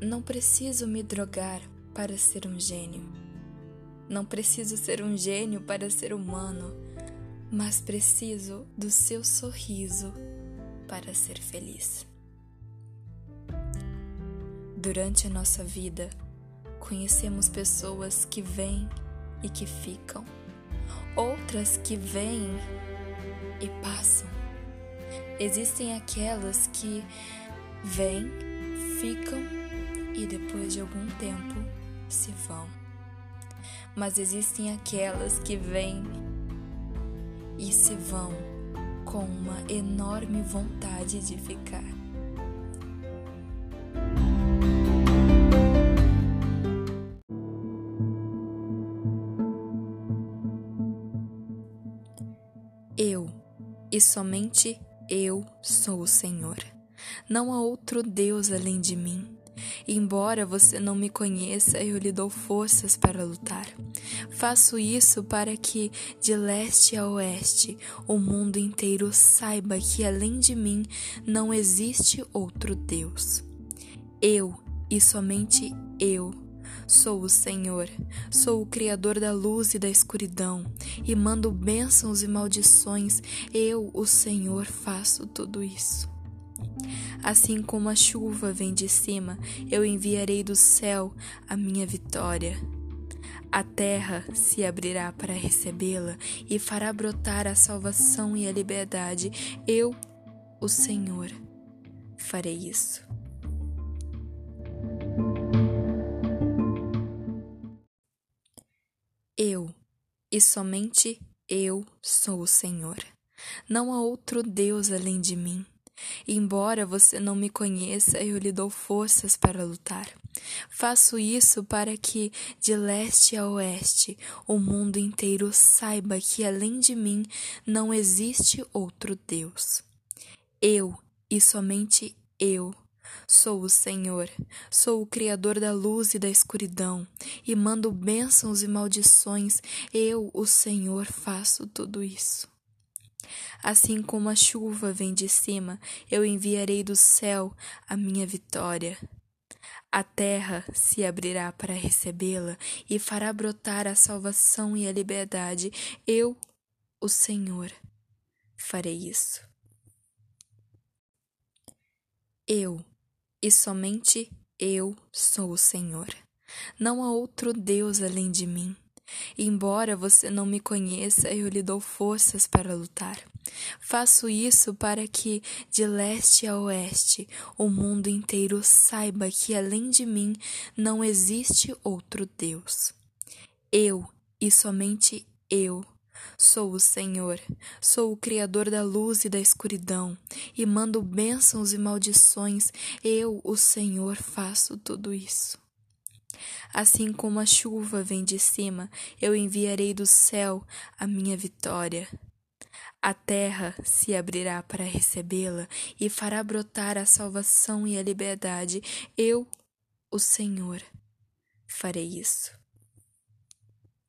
Não preciso me drogar para ser um gênio. Não preciso ser um gênio para ser humano, mas preciso do seu sorriso para ser feliz. Durante a nossa vida, conhecemos pessoas que vêm e que ficam, outras que vêm e passam. Existem aquelas que vêm, ficam e depois de algum tempo se vão. Mas existem aquelas que vêm e se vão com uma enorme vontade de ficar. Eu, e somente eu sou o Senhor. Não há outro Deus além de mim. Embora você não me conheça, eu lhe dou forças para lutar. Faço isso para que, de leste a oeste, o mundo inteiro saiba que além de mim não existe outro Deus. Eu, e somente eu, Sou o Senhor, sou o Criador da luz e da escuridão, e mando bênçãos e maldições, eu, o Senhor, faço tudo isso. Assim como a chuva vem de cima, eu enviarei do céu a minha vitória. A terra se abrirá para recebê-la e fará brotar a salvação e a liberdade. Eu, o Senhor, farei isso. Eu, e somente eu sou o Senhor. Não há outro Deus além de mim. Embora você não me conheça, eu lhe dou forças para lutar. Faço isso para que, de leste a oeste, o mundo inteiro saiba que além de mim não existe outro Deus. Eu, e somente eu, Sou o Senhor, sou o Criador da luz e da escuridão, e mando bênçãos e maldições, eu, o Senhor, faço tudo isso. Assim como a chuva vem de cima, eu enviarei do céu a minha vitória. A terra se abrirá para recebê-la e fará brotar a salvação e a liberdade. Eu, o Senhor, farei isso. Eu, e somente eu sou o Senhor. Não há outro Deus além de mim. Embora você não me conheça, eu lhe dou forças para lutar. Faço isso para que, de leste a oeste, o mundo inteiro saiba que além de mim não existe outro Deus. Eu, e somente eu, Sou o Senhor, sou o Criador da luz e da escuridão, e mando bênçãos e maldições, eu, o Senhor, faço tudo isso. Assim como a chuva vem de cima, eu enviarei do céu a minha vitória. A terra se abrirá para recebê-la e fará brotar a salvação e a liberdade. Eu, o Senhor, farei isso.